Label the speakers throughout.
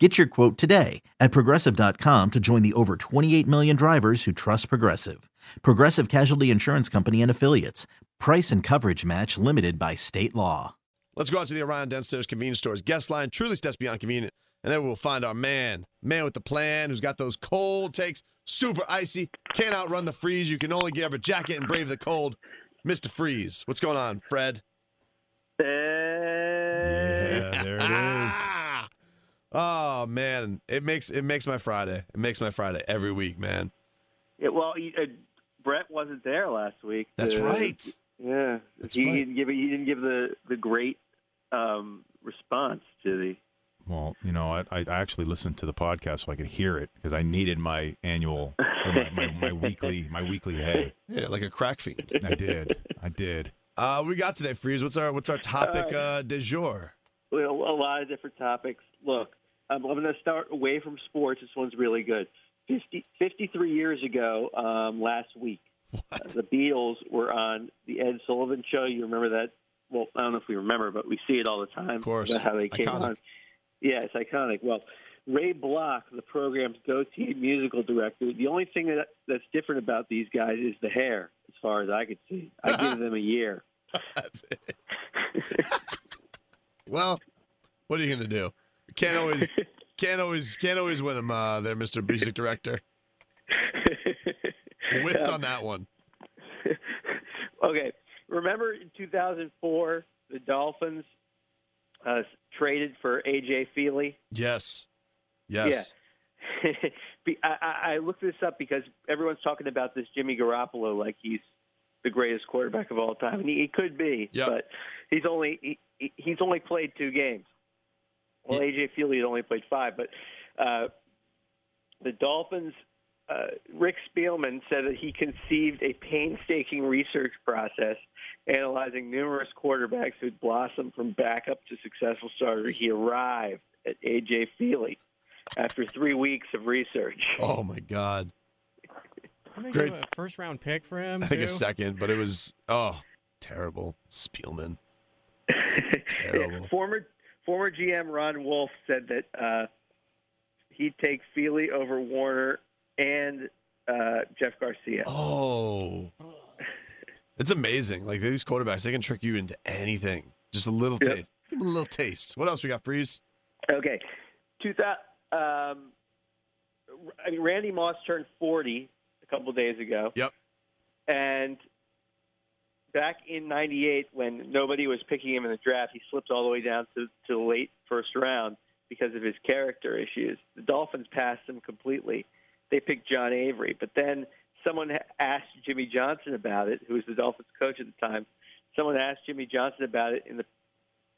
Speaker 1: Get your quote today at progressive.com to join the over 28 million drivers who trust Progressive. Progressive Casualty Insurance Company and Affiliates. Price and coverage match limited by state law.
Speaker 2: Let's go out to the Orion Downstairs convenience stores. Guest line truly steps beyond convenient. And then we'll find our man, man with the plan, who's got those cold takes, super icy, can't outrun the freeze. You can only get up a jacket and brave the cold. Mr. Freeze. What's going on, Fred?
Speaker 3: Yeah, there it is.
Speaker 2: Oh man, it makes it makes my Friday. It makes my Friday every week, man.
Speaker 4: yeah, well, you- uh, Brett wasn't there last week.
Speaker 2: That's
Speaker 4: Uh,
Speaker 2: right.
Speaker 4: Yeah,
Speaker 2: That's
Speaker 4: he
Speaker 2: right.
Speaker 4: didn't give he didn't give the the great um, response to the.
Speaker 3: Well, you know, I, I actually listened to the podcast so I could hear it because I needed my annual, or my, my, my weekly, my weekly hay.
Speaker 2: Yeah, like a crack fiend.
Speaker 3: I did, I did.
Speaker 2: Uh, we got today, Freeze. What's our what's our topic uh, du jour?
Speaker 4: Well, a lot of different topics. Look, I'm, I'm going to start away from sports. This one's really good. 50, 53 years ago, um, last week, uh, the Beatles were on the Ed Sullivan Show. You remember that? Well, I don't know if we remember, but we see it all the time.
Speaker 2: Of course.
Speaker 4: About how they came
Speaker 2: Iconic.
Speaker 4: on. Yeah, it's iconic. Well, Ray Block, the program's go-to musical director, the only thing that, that's different about these guys is the hair, as far as I could see. I give them a year.
Speaker 2: That's it. well, what are you gonna do? Can't always can't always can't always win them uh, there, Mr. Music Director. Whipped on that one.
Speaker 4: okay. Remember in 2004, the Dolphins uh, traded for AJ Feeley?
Speaker 2: Yes. Yes.
Speaker 4: Yeah. I, I looked this up because everyone's talking about this Jimmy Garoppolo like he's the greatest quarterback of all time, and he, he could be,
Speaker 2: Yep.
Speaker 4: but he's only he- he's only played two games. Well, AJ Feeley had only played five, but uh, the Dolphins. Uh, Rick Spielman said that he conceived a painstaking research process analyzing numerous quarterbacks who'd blossomed from backup to successful starter. He arrived at AJ Feeley after three weeks of research.
Speaker 2: Oh my God.
Speaker 5: I think
Speaker 2: Great.
Speaker 5: a first round pick for him.
Speaker 2: I think a second, but it was oh terrible. Spielman. Terrible.
Speaker 4: former former GM Ron Wolf said that uh, he'd take Feeley over Warner and uh, Jeff Garcia.
Speaker 2: Oh. It's amazing. Like these quarterbacks, they can trick you into anything. Just a little
Speaker 4: Yep.
Speaker 2: taste. Give 'em a little taste. What else we got, Freeze?
Speaker 4: Okay, two thousand. Um, I mean, Randy Moss turned forty a couple of days ago.
Speaker 2: Yep.
Speaker 4: And back in '98, when nobody was picking him in the draft, he slipped all the way down to, to the late first round because of his character issues. The Dolphins passed him completely. They picked John Avery, but then someone asked Jimmy Johnson about it, who was the Dolphins coach at the time. Someone asked Jimmy Johnson about it in the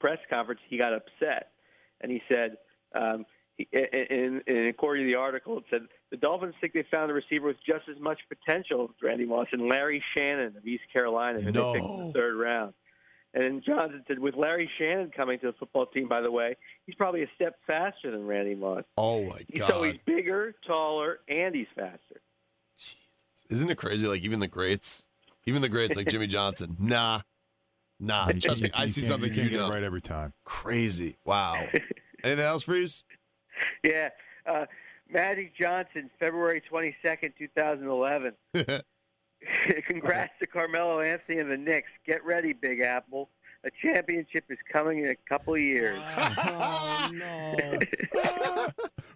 Speaker 4: press conference. He got upset, and he said, um, he, in, in, according to the article, it said the Dolphins think they found a receiver with just as much potential as Randy Moss and Larry Shannon of East Carolina, who they picked in the third round. And then Johnson said, with Larry Shannon coming to the football team, by the way, he's probably a step faster than Randy Moss.
Speaker 2: Oh my God.
Speaker 4: So he's bigger, taller, and he's faster.
Speaker 2: Jesus. Isn't it crazy? Like even the greats, even the greats like Jimmy Johnson. Nah, nah. Trust me, I see something
Speaker 3: you can't get it right every time.
Speaker 2: Crazy. Wow. Anything else, Freeze?
Speaker 4: Yeah. Uh, Magic Johnson, February 22nd, 2011. Congrats to Carmelo Anthony and the Knicks. Get ready, Big Apple. A championship is coming in a couple of years.
Speaker 5: Oh no!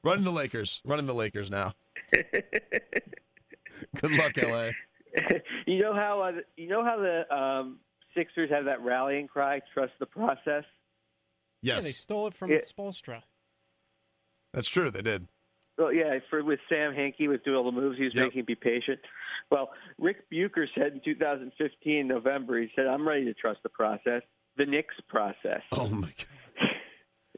Speaker 2: Running the Lakers. Running the Lakers now. Good luck, LA.
Speaker 4: you know how uh, you know how the um, Sixers have that rallying cry, "Trust the process."
Speaker 5: Yeah,
Speaker 2: Yes,
Speaker 5: they stole it from
Speaker 4: Yeah.
Speaker 5: Spoelstra.
Speaker 2: that's true. They did.
Speaker 4: Well, yeah, for with Sam Hinkie was doing all the moves he was
Speaker 2: Yep.
Speaker 4: making. Be patient. Well, Rick Bucher said in 2015 November, he said, "I'm ready to trust the process, the Knicks process."
Speaker 2: Oh my god.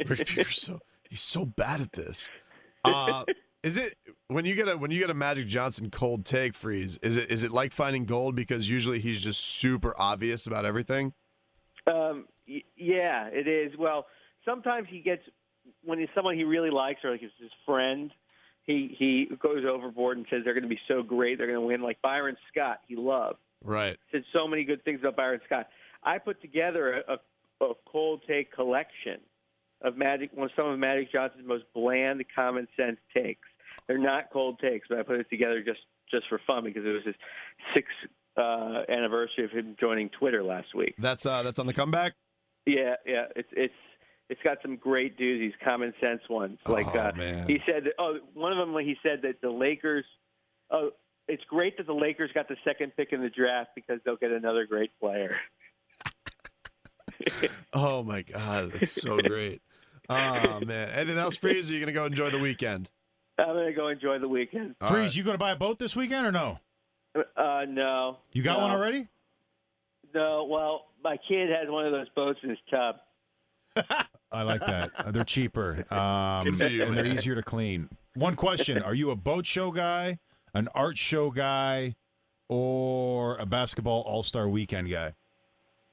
Speaker 2: Rick Pierce so he's so bad at this. Uh, Is it when you get a when you get a Magic Johnson cold take freeze? Is it is it like finding gold because usually he's just super obvious about everything?
Speaker 4: Um, y- yeah, it is. Well, sometimes he gets when he's someone he really likes or like it's his friend. He he goes overboard and says they're going to be so great, they're going to win. Like Byron Scott, he loved
Speaker 2: Right.
Speaker 4: said so many good things about Byron Scott. I put together a, a, a cold take collection of Magic, one of some of Magic Johnson's most bland, common sense takes. They're not cold takes, but I put it together just just for fun because it was his sixth uh, anniversary of him joining Twitter last week.
Speaker 2: That's uh that's on the comeback.
Speaker 4: Yeah, yeah, it's it's it's got some great doozies, common sense ones. Like
Speaker 2: Oh,
Speaker 4: uh,
Speaker 2: man.
Speaker 4: he said, that, oh, one of them he said that the Lakers, oh, it's great that the Lakers got the second pick in the draft because they'll get another great player.
Speaker 2: Oh my god, that's so great. Oh man. Anything else, Freeze? Are you gonna go enjoy the weekend?
Speaker 4: I'm gonna go enjoy the weekend.
Speaker 2: All
Speaker 3: Freeze,
Speaker 2: right.
Speaker 3: you going to buy a boat this weekend or no?
Speaker 4: Uh, no.
Speaker 3: You got
Speaker 4: no,
Speaker 3: one already?
Speaker 4: No. Well, my kid has one of those boats in his tub.
Speaker 3: I like that. Uh, they're cheaper um,
Speaker 2: Good for you,
Speaker 3: and they're easier to clean. One question: Are you a boat show guy, an art show guy, or a basketball All Star Weekend guy?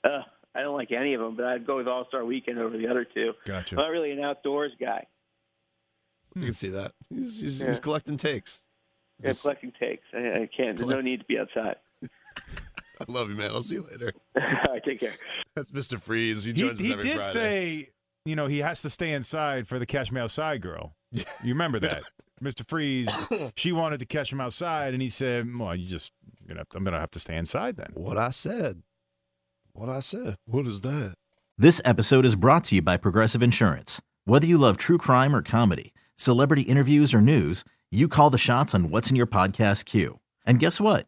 Speaker 4: Uh, I don't like any of them, but I'd go with All Star Weekend over the other two. I'm
Speaker 3: Gotcha.
Speaker 4: not really an outdoors guy.
Speaker 2: You can see that. He's, he's,
Speaker 4: Yeah.
Speaker 2: he's collecting takes.
Speaker 4: Yeah, collecting takes. I, I can't. There's no need to be outside.
Speaker 2: I love you, man. I'll see you later.
Speaker 4: Take care.
Speaker 2: That's Mr. Freeze. He
Speaker 3: He,
Speaker 2: joins us
Speaker 3: he did
Speaker 2: Friday.
Speaker 3: say, you know, he has to stay inside for the Catch Me Outside girl. You remember that, Mr. Freeze? She wanted to catch him outside, and he said, "Well, you just, you're gonna have to, I'm gonna have to stay inside then."
Speaker 2: What I said. What I said. What is that?
Speaker 1: This episode is brought to you by Progressive Insurance. Whether you love true crime or comedy, celebrity interviews or news, you call the shots on what's in your podcast queue. And guess what?